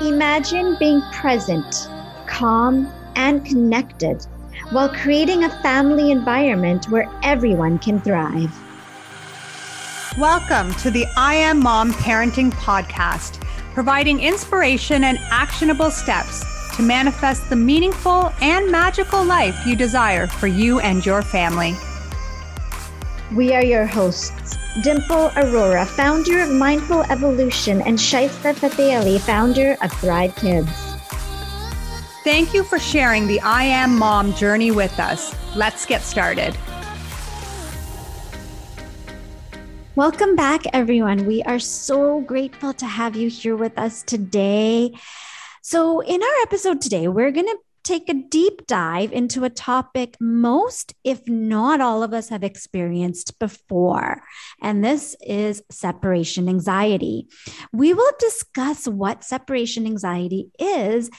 Imagine being present, calm, and connected while creating a family environment where everyone can thrive. Welcome to the I Am Mom Parenting Podcast, providing inspiration and actionable steps to manifest the meaningful and magical life you desire for you and your family. We are your hosts, Dimple Arora, founder of Mindful Evolution, and Shaista Fateh founder of Thrive Kids. Thank you for sharing the I Am Mom journey with us. Let's get started. Welcome back, everyone. We are so grateful to have you here with us today. So, in our episode today, we're going to take a deep dive into a topic most, if not all of us, have experienced before. And this is separation anxiety. We will discuss what separation anxiety is.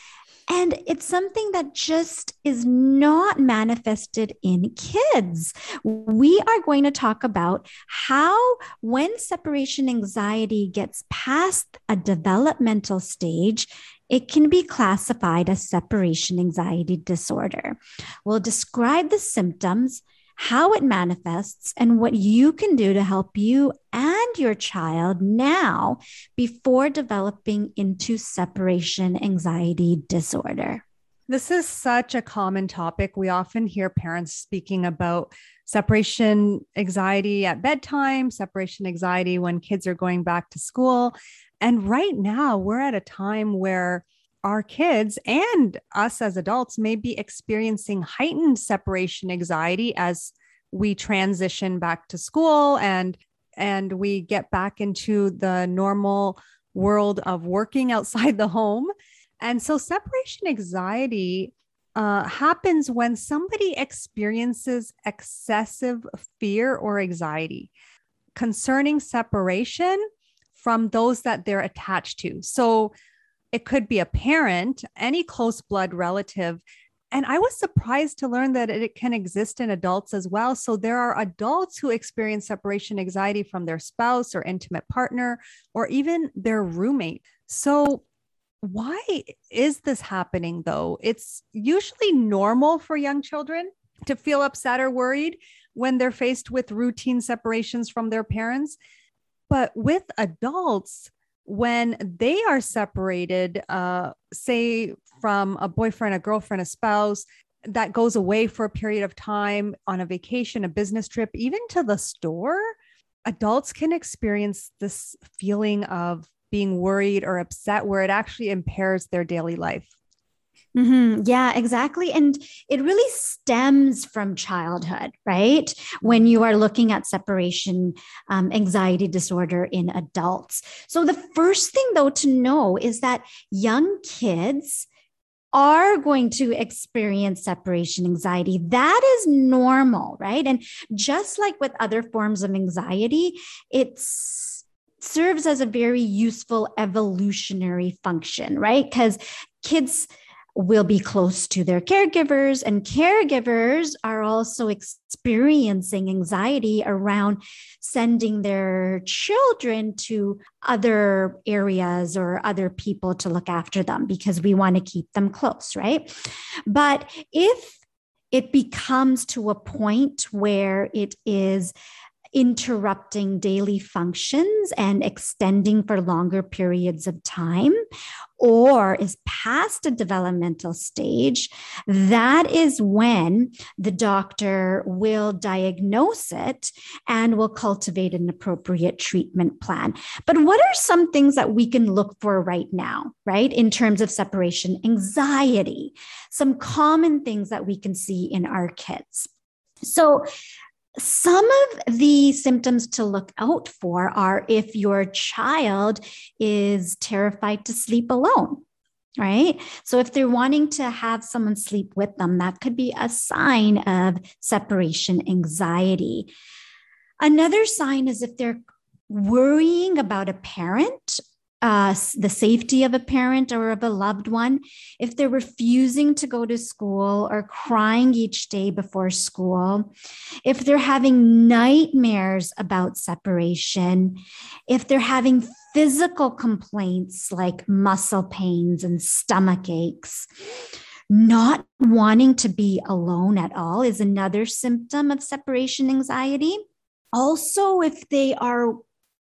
And it's something that just is not manifested in kids. We are going to talk about how, when separation anxiety gets past a developmental stage, it can be classified as separation anxiety disorder. We'll describe the symptoms, how it manifests, and what you can do to help you and your child now before developing into separation anxiety disorder. This is such a common topic. We often hear parents speaking about separation anxiety at bedtime, separation anxiety when kids are going back to school. And right now, we're at a time where our kids and us as adults may be experiencing heightened separation anxiety as we transition back to school and and we get back into the normal world of working outside the home. And so separation anxiety uh, happens when somebody experiences excessive fear or anxiety. Concerning separation from those that they're attached to. So it could be a parent, any close blood relative. And I was surprised to learn that it can exist in adults as well. So there are adults who experience separation anxiety from their spouse or intimate partner or even their roommate. So why is this happening though? It's usually normal for young children to feel upset or worried when they're faced with routine separations from their parents. But with adults, when they are separated, uh, say from a boyfriend, a girlfriend, a spouse, that goes away for a period of time on a vacation, a business trip, even to the store, adults can experience this feeling of being worried or upset where it actually impairs their daily life. Mm-hmm. Yeah, exactly. And it really stems from childhood, right? When you are looking at separation um, anxiety disorder in adults. So, the first thing, though, to know is that young kids are going to experience separation anxiety. That is normal, right? And just like with other forms of anxiety, it's serves as a very useful evolutionary function, right? Because kids will be close to their caregivers, and caregivers are also experiencing anxiety around sending their children to other areas or other people to look after them because we want to keep them close, right? But if it becomes to a point where it is interrupting daily functions and extending for longer periods of time, or is past a developmental stage, that is when the doctor will diagnose it and will cultivate an appropriate treatment plan. But what are some things that we can look for right now, right, in terms of separation anxiety? Some common things that we can see in our kids. So, some of the symptoms to look out for are if your child is terrified to sleep alone, right? So, if they're wanting to have someone sleep with them, that could be a sign of separation anxiety. Another sign is if they're worrying about a parent uh, the safety of a parent or of a loved one, if they're refusing to go to school or crying each day before school, if they're having nightmares about separation, if they're having physical complaints like muscle pains and stomach aches, not wanting to be alone at all is another symptom of separation anxiety. Also, if they are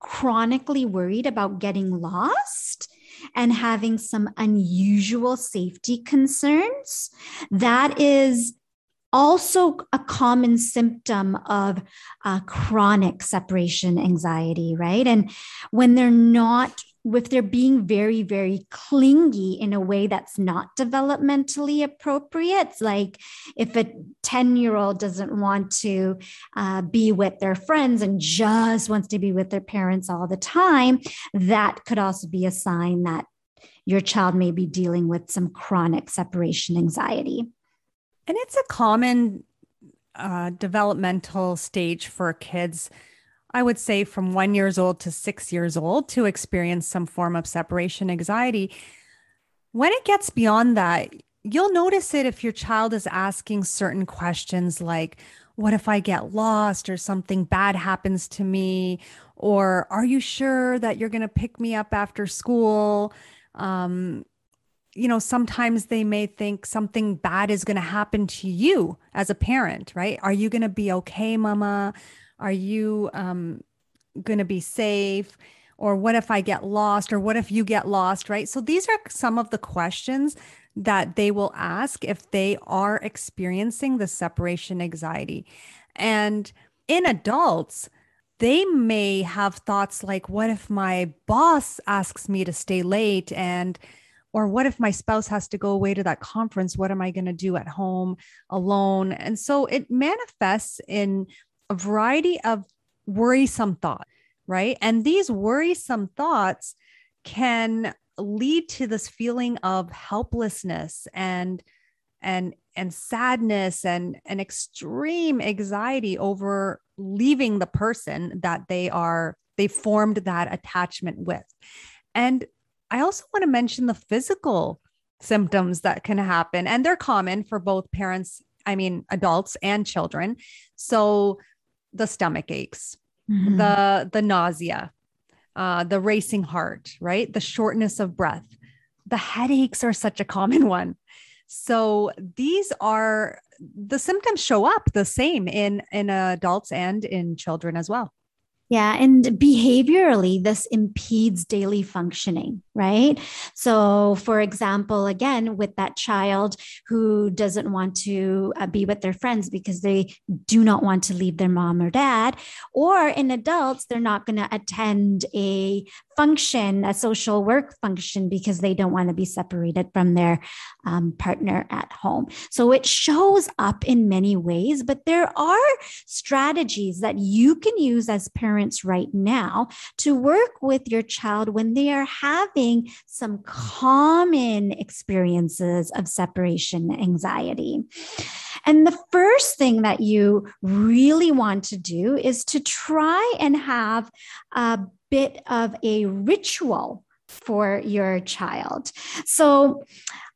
chronically worried about getting lost and having some unusual safety concerns, that is also a common symptom of uh, chronic separation anxiety, right? And when they're not if they're being very, very clingy in a way that's not developmentally appropriate, like if a 10 year old doesn't want to uh, be with their friends and just wants to be with their parents all the time, that could also be a sign that your child may be dealing with some chronic separation anxiety. And it's a common uh, developmental stage for kids I would say from one years old to six years old to experience some form of separation anxiety. When it gets beyond that, you'll notice it if your child is asking certain questions like, what if I get lost or something bad happens to me? Or are you sure that you're going to pick me up after school? Um, you know, sometimes they may think something bad is going to happen to you as a parent, right? Are you going to be okay, mama? Are you um, going to be safe? Or what if I get lost? Or what if you get lost? Right. So these are some of the questions that they will ask if they are experiencing the separation anxiety. And in adults, they may have thoughts like, what if my boss asks me to stay late? And or what if my spouse has to go away to that conference? What am I going to do at home alone? And so it manifests in a variety of worrisome thought, right? And these worrisome thoughts can lead to this feeling of helplessness and and and sadness and an extreme anxiety over leaving the person that they are they formed that attachment with and i also want to mention the physical symptoms that can happen and they're common for both parents i mean adults and children so the stomach aches, mm-hmm. the the nausea, uh, the racing heart, right? The shortness of breath. The headaches are such a common one. So these are the symptoms show up the same in in adults and in children as well. Yeah. And behaviorally, this impedes daily functioning, right? So, for example, again, with that child who doesn't want to uh, be with their friends because they do not want to leave their mom or dad, or in adults, they're not going to attend a function, a social work function, because they don't want to be separated from their um, partner at home. So it shows up in many ways, but there are strategies that you can use as parents right now to work with your child when they are having some common experiences of separation anxiety. And the first thing that you really want to do is to try and have a bit of a ritual for your child. So,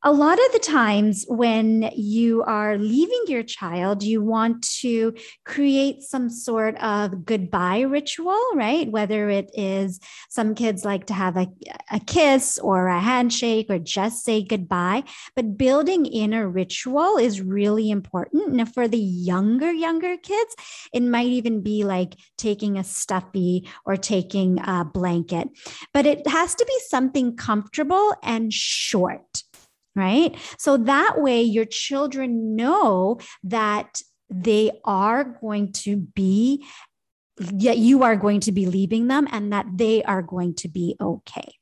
a lot of the times when you are leaving your child, you want to create some sort of goodbye ritual, right? Whether it is some kids like to have a, a kiss or a handshake or just say goodbye, but building in a ritual is really important. And for the younger, younger kids, it might even be like taking a stuffy or taking a blanket, but it has to be something comfortable and short right? So that way your children know that they are going to be, yet you are going to be leaving them and that they are going to be okay.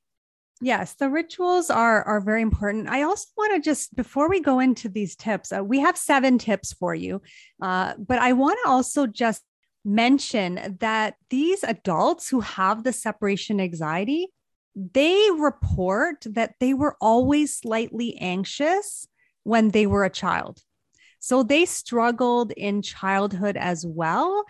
Yes, the rituals are are very important. I also want to just before we go into these tips, uh, we have seven tips for you, uh, but I want to also just mention that these adults who have the separation anxiety, they report that they were always slightly anxious when they were a child. So they struggled in childhood as well.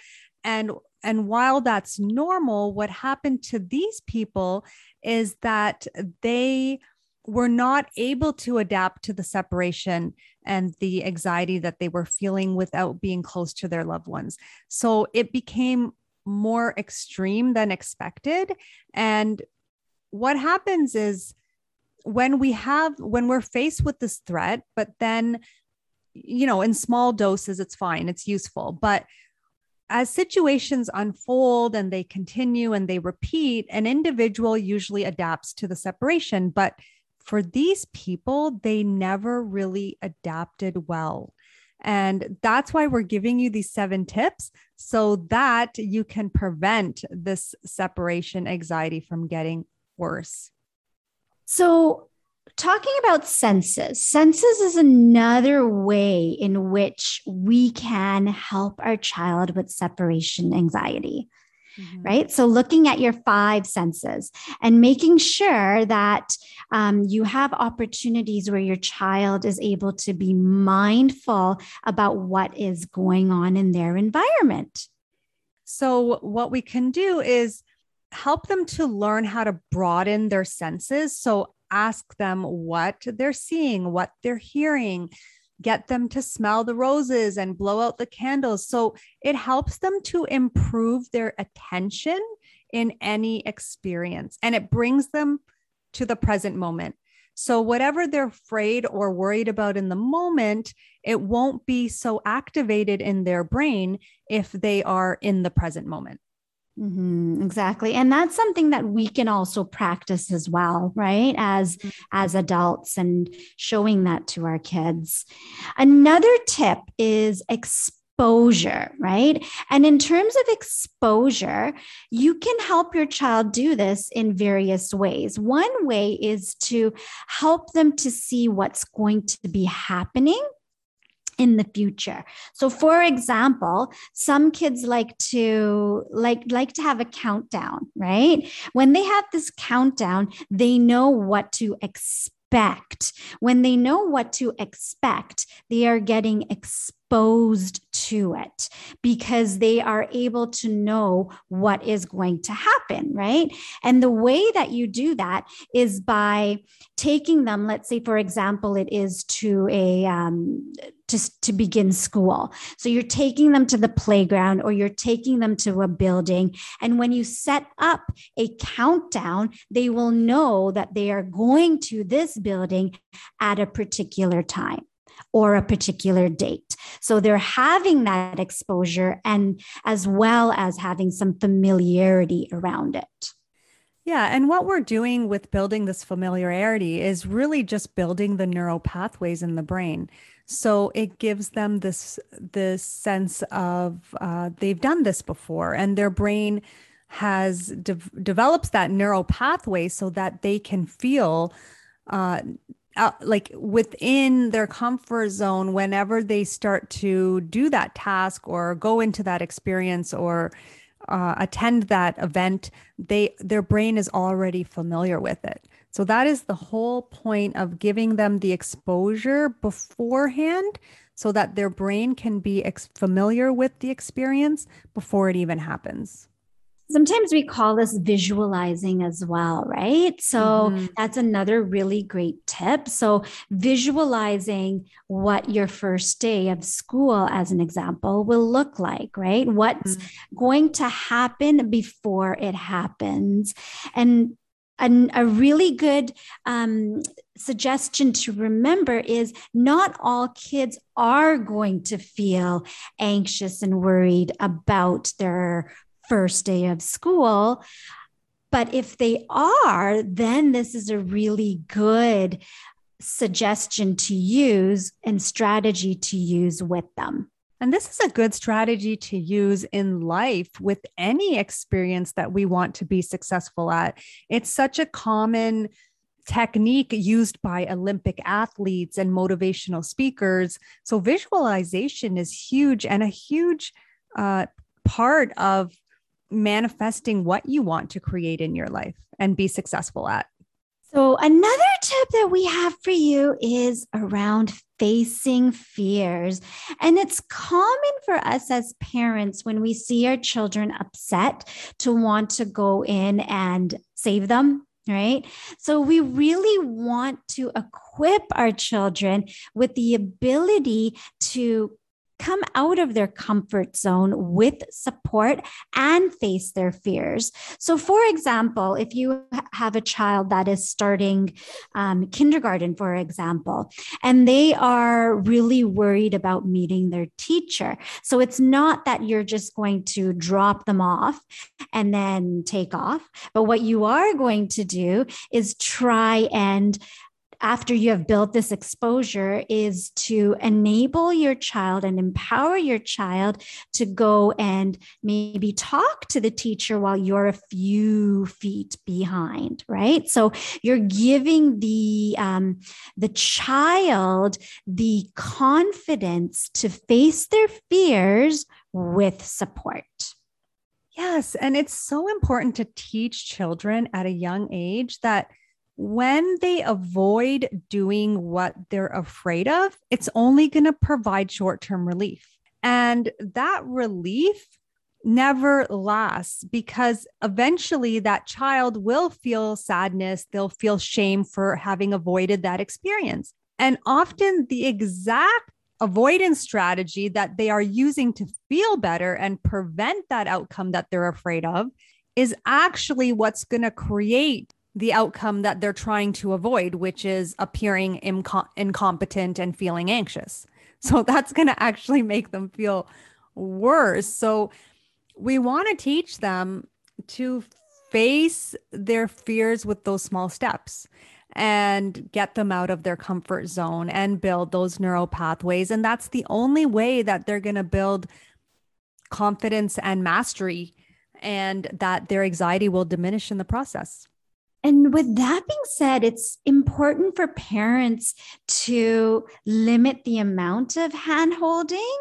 And and while that's normal, what happened to these people is that they were not able to adapt to the separation and the anxiety that they were feeling without being close to their loved ones. So it became more extreme than expected. And what happens is when we have, when we're faced with this threat, but then, you know, in small doses, it's fine, it's useful. But as situations unfold and they continue and they repeat, an individual usually adapts to the separation. But for these people, they never really adapted well. And that's why we're giving you these seven tips so that you can prevent this separation anxiety from getting worse. So, talking about senses, senses is another way in which we can help our child with separation anxiety. Mm-hmm. Right. So, looking at your five senses and making sure that um, you have opportunities where your child is able to be mindful about what is going on in their environment. So, what we can do is help them to learn how to broaden their senses. So, ask them what they're seeing, what they're hearing, get them to smell the roses and blow out the candles. So it helps them to improve their attention in any experience and it brings them to the present moment. So, whatever they're afraid or worried about in the moment, it won't be so activated in their brain if they are in the present moment. Mm-hmm, exactly. And that's something that we can also practice as well, right? As mm-hmm. as adults and showing that to our kids. Another tip is exposure, right? And in terms of exposure, you can help your child do this in various ways. One way is to help them to see what's going to be happening in the future. So for example, some kids like to like like to have a countdown, right? When they have this countdown, they know what to expect. When they know what to expect, they are getting exposed to it because they are able to know what is going to happen, right? And the way that you do that is by taking them, let's say, for example, it is to a um, just to begin school. So you're taking them to the playground or you're taking them to a building. And when you set up a countdown, they will know that they are going to this building at a particular time or a particular date. So they're having that exposure and as well as having some familiarity around it. Yeah. And what we're doing with building this familiarity is really just building the neural pathways in the brain. So it gives them this this sense of uh, they've done this before, and their brain has de- develops that neural pathway so that they can feel uh, out, like within their comfort zone whenever they start to do that task or go into that experience or uh, attend that event they their brain is already familiar with it. So that is the whole point of giving them the exposure beforehand so that their brain can be ex- familiar with the experience before it even happens sometimes we call this visualizing as well, right? So mm-hmm. that's another really great tip. So visualizing what your first day of school, as an example, will look like, right? What's mm-hmm. going to happen before it happens. And a, a really good um, suggestion to remember is not all kids are going to feel anxious and worried about their first day of school. But if they are, then this is a really good suggestion to use and strategy to use with them. And this is a good strategy to use in life with any experience that we want to be successful at. It's such a common technique used by Olympic athletes and motivational speakers. So, visualization is huge and a huge uh, part of manifesting what you want to create in your life and be successful at. So, another tip that we have for you is around facing fears. And it's common for us as parents when we see our children upset to want to go in and save them. Right. So we really want to equip our children with the ability to come out of their comfort zone with support and face their fears. So, for example, if you have a child that is starting um, kindergarten, for example, and they are really worried about meeting their teacher. So, it's not that you're just going to drop them off and then take off, but what you are going to do is try and after you have built this exposure is to enable your child and empower your child to go and maybe talk to the teacher while you're a few feet behind right so you're giving the um, the child the confidence to face their fears with support Yes. And it's so important to teach children at a young age that when they avoid doing what they're afraid of, it's only going to provide short term relief. And that relief never lasts because eventually that child will feel sadness, they'll feel shame for having avoided that experience. And often the exact avoidance strategy that they are using to feel better and prevent that outcome that they're afraid of is actually what's going to create the outcome that they're trying to avoid, which is appearing inco- incompetent and feeling anxious. So that's going to actually make them feel worse. So we want to teach them to face their fears with those small steps and get them out of their comfort zone and build those neural pathways. And that's the only way that they're going to build confidence and mastery and that their anxiety will diminish in the process. And with that being said, it's important for parents to limit the amount of hand holding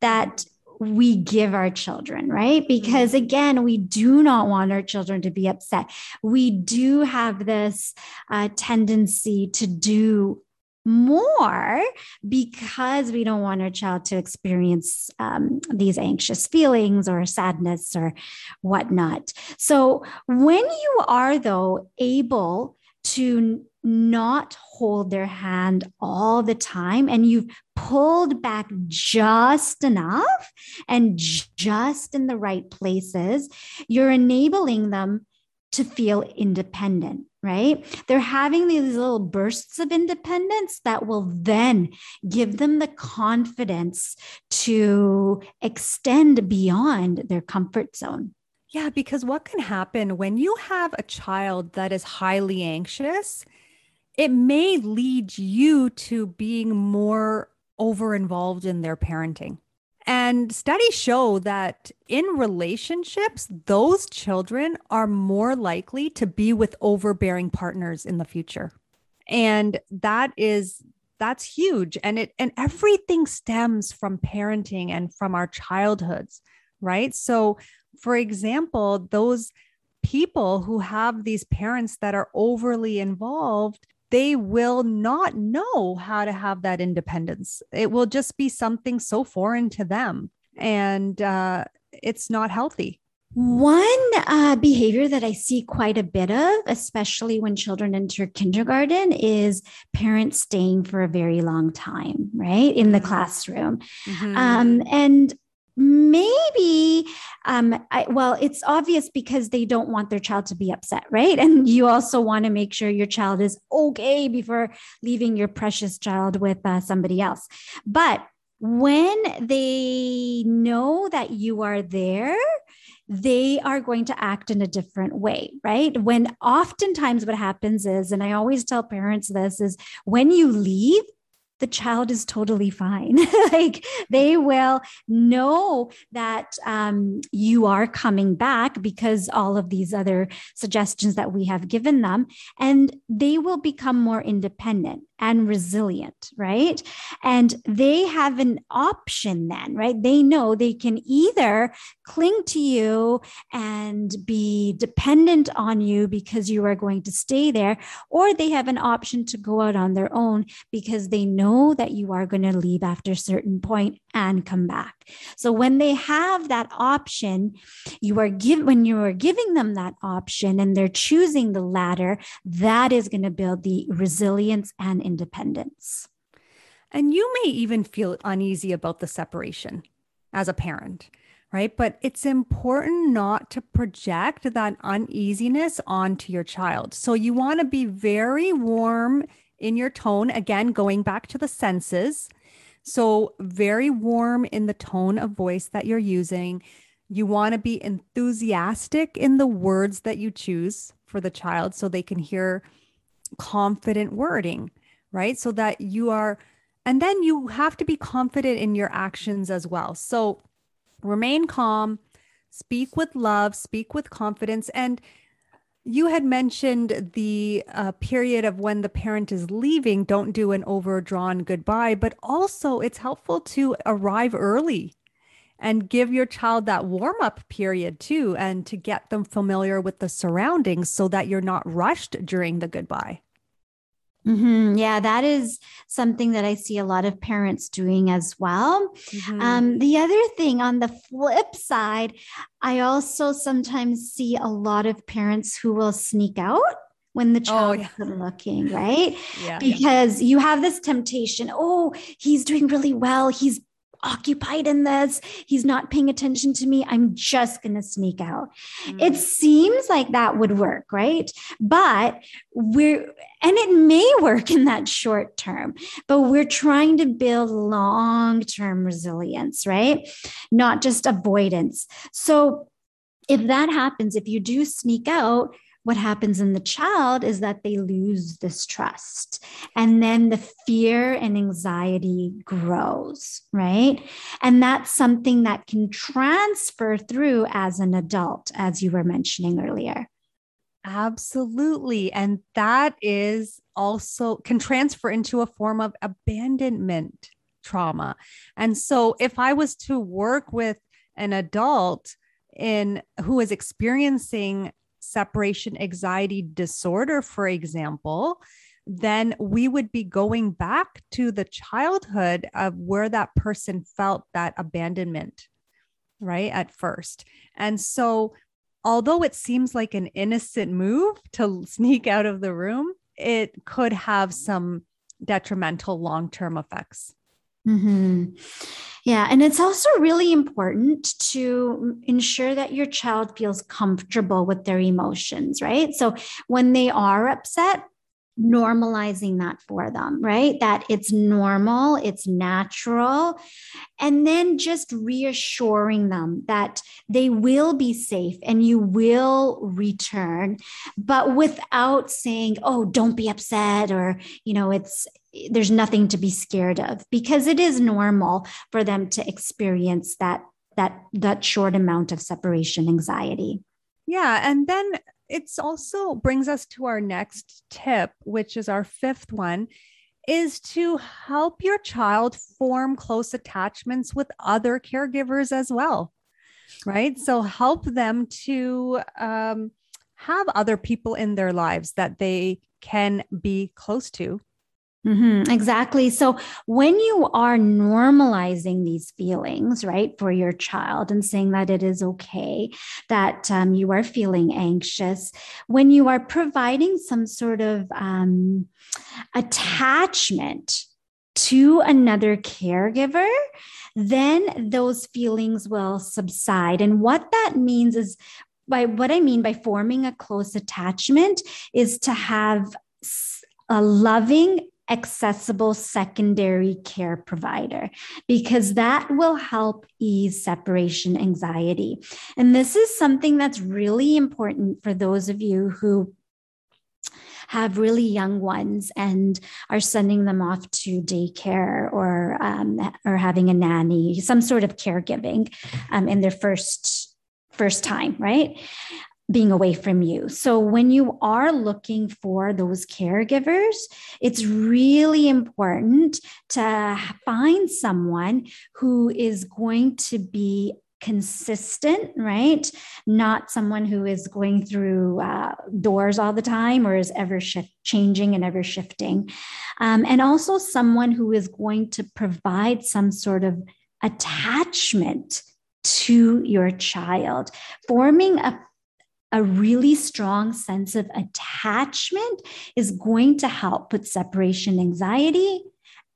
that we give our children, right? Because mm-hmm. again, we do not want our children to be upset. We do have this uh, tendency to do more because we don't want our child to experience um, these anxious feelings or sadness or whatnot. So, when you are, though, able to not hold their hand all the time and you've pulled back just enough and just in the right places, you're enabling them to feel independent right? They're having these little bursts of independence that will then give them the confidence to extend beyond their comfort zone. Yeah, because what can happen when you have a child that is highly anxious, it may lead you to being more over involved in their parenting. And studies show that in relationships, those children are more likely to be with overbearing partners in the future. And that is that's huge and it and everything stems from parenting and from our childhoods, right? So for example, those people who have these parents that are overly involved they will not know how to have that independence. It will just be something so foreign to them. And uh, it's not healthy. One uh, behavior that I see quite a bit of, especially when children enter kindergarten, is parents staying for a very long time, right, in the mm-hmm. classroom. Mm-hmm. Um, and maybe um I, well it's obvious because they don't want their child to be upset right and you also want to make sure your child is okay before leaving your precious child with uh, somebody else but when they know that you are there they are going to act in a different way, right? When oftentimes what happens is, and I always tell parents this, is when you leave, the child is totally fine. like they will know that um, you are coming back because all of these other suggestions that we have given them, and they will become more independent and resilient, right? And they have an option then, right? They know they can either cling to you and be dependent on you because you are going to stay there, or they have an option to go out on their own because they know that you are going to leave after a certain point and come back. So when they have that option, you are give when you are giving them that option and they're choosing the latter, that is going to build the resilience and independence. And you may even feel uneasy about the separation as a parent, right? But it's important not to project that uneasiness onto your child. So you want to be very warm in your tone, again, going back to the senses. So, very warm in the tone of voice that you're using. You want to be enthusiastic in the words that you choose for the child so they can hear confident wording, right? So that you are, and then you have to be confident in your actions as well. So remain calm, speak with love, speak with confidence. And you had mentioned the uh, period of when the parent is leaving, don't do an overdrawn goodbye, but also it's helpful to arrive early and give your child that warm up period too, and to get them familiar with the surroundings so that you're not rushed during the goodbye. Mm-hmm. Yeah, that is something that I see a lot of parents doing as well. Mm-hmm. Um, the other thing on the flip side, I also sometimes see a lot of parents who will sneak out when the oh, child oh, yeah. is looking, right? Yeah, because yeah. you have this temptation. Oh, he's doing really well. He's occupied in this. He's not paying attention to me. I'm just going to sneak out. Mm. It seems like that would work, right? But we're, and it may work in that short term, but we're trying to build long term resilience, right? Not just avoidance. So if that happens, if you do sneak out, what happens in the child is that they lose this trust and then the fear and anxiety grows right? And that's something that can transfer through as an adult as you were mentioning earlier. Absolutely and that is also can transfer into a form of abandonment trauma. And so if i was to work with an adult in who is experiencing separation anxiety disorder, for example, then we would be going back to the childhood of where that person felt that abandonment, right? At first. And so, although it seems like an innocent move to sneak out of the room, it could have some detrimental long term effects. Mm-hmm. Yeah. And it's also really important to ensure that your child feels comfortable with their emotions, right? So when they are upset, normalizing that for them, right? That it's normal, it's natural. And then just reassuring them that they will be safe and you will return, but without saying, oh, don't be upset or, you know, it's, there's nothing to be scared of because it is normal for them to experience that that that short amount of separation anxiety yeah and then it's also brings us to our next tip, which is our fifth one, is to help your child form close attachments with other caregivers as well. Right. So help them to um, have other people in their lives that they can be close to Mm-hmm, exactly. So when you are normalizing these feelings, right, for your child and saying that it is okay that um, you are feeling anxious, when you are providing some sort of um, attachment to another caregiver, then those feelings will subside. And what that means is by what I mean by forming a close attachment is to have a loving accessible secondary care provider because that will help ease separation anxiety. And this is something that's really important for those of you who have really young ones and are sending them off to daycare or um, or having a nanny, some sort of caregiving um, in their first first time, right? Being away from you. So, when you are looking for those caregivers, it's really important to find someone who is going to be consistent, right? Not someone who is going through uh, doors all the time or is ever shift, changing and ever shifting. Um, and also someone who is going to provide some sort of attachment to your child, forming a a really strong sense of attachment is going to help with separation anxiety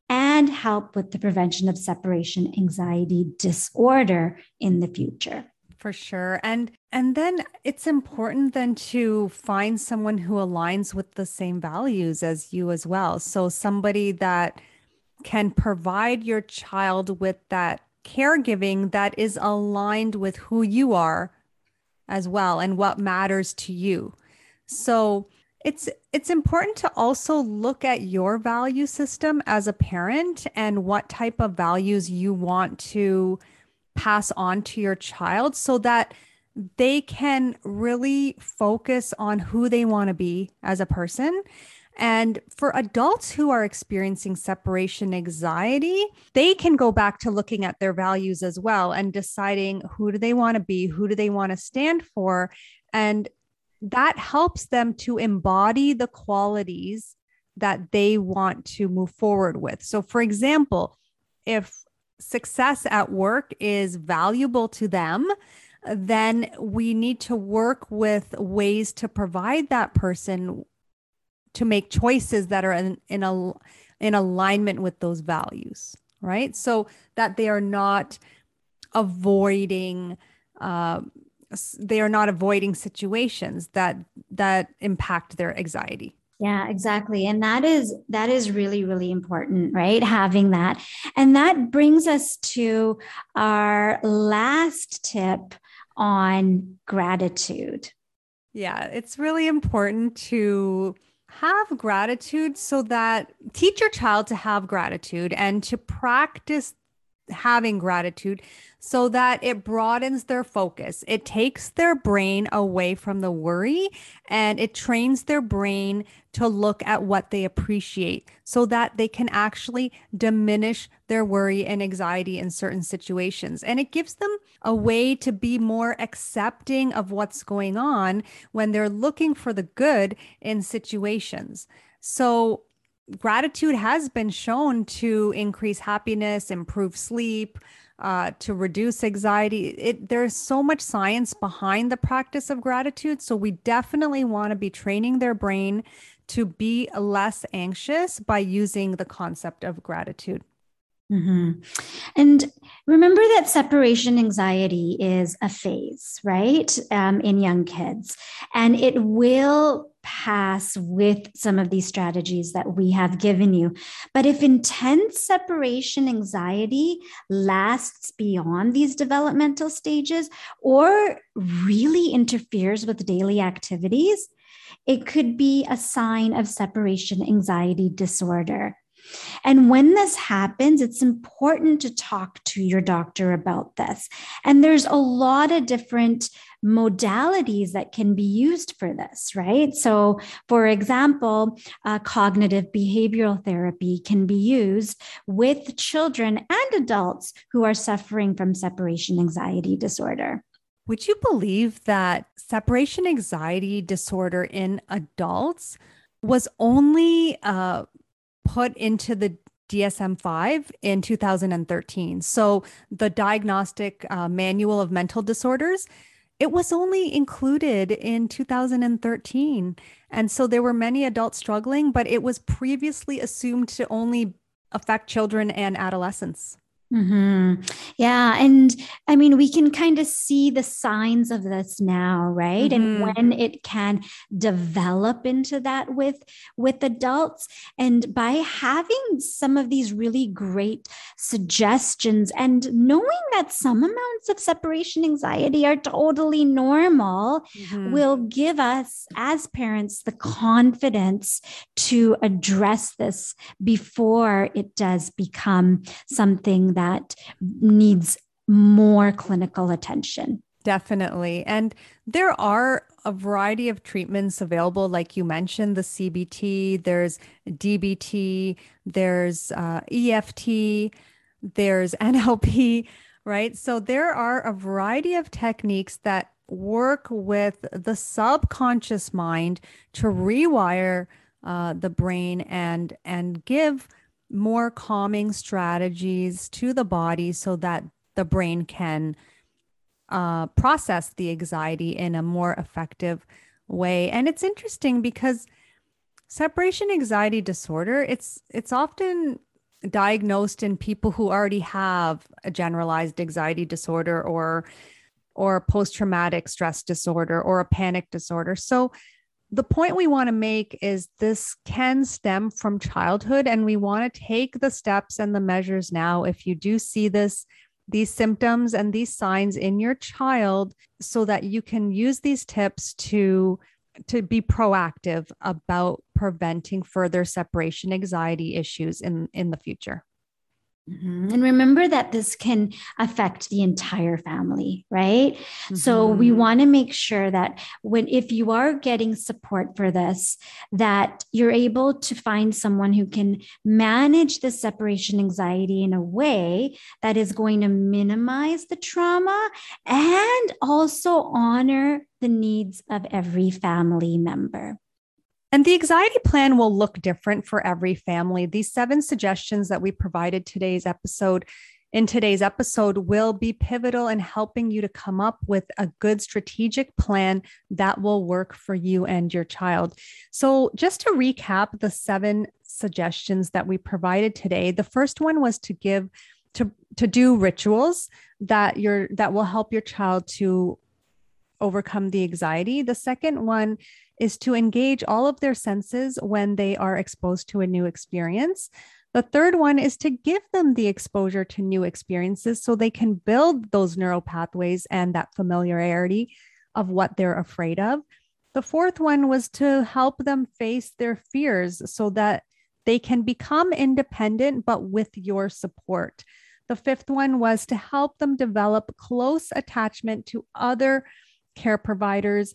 and help with the prevention of separation anxiety disorder in the future. For sure. And and then it's important then to find someone who aligns with the same values as you as well. So somebody that can provide your child with that caregiving that is aligned with who you are as well and what matters to you. So it's it's important to also look at your value system as a parent and what type of values you want to pass on to your child so that they can really focus on who they want to be as a person and for adults who are experiencing separation anxiety, they can go back to looking at their values as well and deciding who do they want to be, who do they want to stand for. And that helps them to embody the qualities that they want to move forward with. So, for example, if success at work is valuable to them, then we need to work with ways to provide that person to make choices that are in in a in alignment with those values right? So that they are not avoiding uh, they are not avoiding situations that that impact their anxiety. Yeah exactly. And that is that is really really important right? Having that. And that brings us to our last tip on gratitude. Yeah it's really important to have gratitude so that teach your child to have gratitude and to practice having gratitude so that it broadens their focus. It takes their brain away from the worry and it trains their brain to look at what they appreciate so that they can actually diminish their worry and anxiety in certain situations. And it gives them a way to be more accepting of what's going on when they're looking for the good in situations. So, gratitude has been shown to increase happiness, improve sleep, uh, to reduce anxiety. It there's so much science behind the practice of gratitude, so we definitely want to be training their brain to be less anxious by using the concept of gratitude. Mm-hmm. And remember that separation anxiety is a phase, right? Um, in young kids. And it will pass with some of these strategies that we have given you. But if intense separation anxiety lasts beyond these developmental stages or really interferes with daily activities, it could be a sign of separation anxiety disorder. And when this happens, it's important to talk to your doctor about this. And there's a lot of different modalities that can be used for this, right? So, for example, uh, cognitive behavioral therapy can be used with children and adults who are suffering from separation anxiety disorder. Would you believe that separation anxiety disorder in adults was only uh, put into the DSM 5 in 2013. So, the Diagnostic uh, Manual of Mental Disorders, it was only included in 2013. And so, there were many adults struggling, but it was previously assumed to only affect children and adolescents. Mm-hmm. Yeah. And I mean, we can kind of see the signs of this now, right? Mm-hmm. And when it can develop into that with, with adults. And by having some of these really great suggestions and knowing that some amounts of separation anxiety are totally normal mm-hmm. will give us as parents the confidence to address this before it does become something that needs more clinical attention. Definitely. And there are a variety of treatments available, like you mentioned, the CBT, there's DBT, there's uh, EFT, there's NLP, right? So there are a variety of techniques that work with the subconscious mind to rewire uh, the brain and and give more calming strategies to the body so that the brain can uh, process the anxiety in a more effective way. And it's interesting because separation anxiety disorder it's it's often diagnosed in people who already have a generalized anxiety disorder or or post traumatic stress disorder or a panic disorder. So the point we want to make is this can stem from childhood and we want to take the steps and the measures now. If you do see this these symptoms and these signs in your child so that you can use these tips to to be proactive about preventing further separation anxiety issues in in the future Mm-hmm. And remember that this can affect the entire family, right? Mm-hmm. So we mm-hmm. want to make sure that when if you are getting support for this that you're able to find someone who can manage the separation anxiety in a way that is going to minimize the trauma and also honor the needs of every family member. And the anxiety plan will look different for every family. These seven suggestions that we provided today's episode in today's episode will be pivotal in helping you to come up with a good strategic plan that will work for you and your child. So, just to recap the seven suggestions that we provided today, the first one was to give to to do rituals that your that will help your child to overcome the anxiety. The second one is to engage all of their senses when they are exposed to a new experience. The third one is to give them the exposure to new experiences so they can build those neural pathways and that familiarity of what they're afraid of. The fourth one was to help them face their fears so that they can become independent, but with your support. The fifth one was to help them develop close attachment to other care providers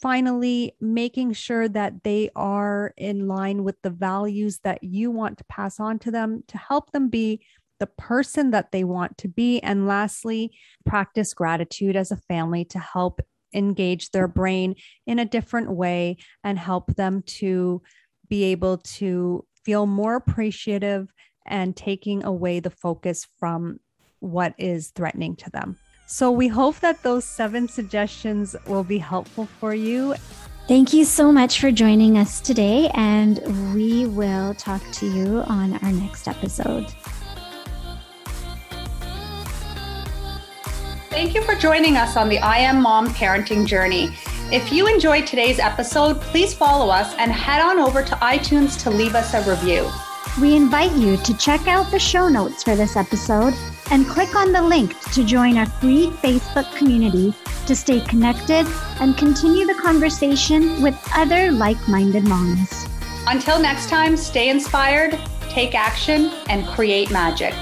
finally making sure that they are in line with the values that you want to pass on to them to help them be the person that they want to be. And lastly practice gratitude as a family to help engage their brain in a different way and help them to be able to feel more appreciative and taking away the focus from what is threatening to them so we hope that those seven suggestions will be helpful for you. Thank you so much for joining us today, and we will talk to you on our next episode. Thank you for joining us on the I Am Mom parenting journey. If you enjoyed today's episode, please follow us and head on over to iTunes to leave us a review. We invite you to check out the show notes for this episode and click on the link to join our free Facebook community to stay connected and continue the conversation with other like minded moms. Until next time, stay inspired, take action, and create magic.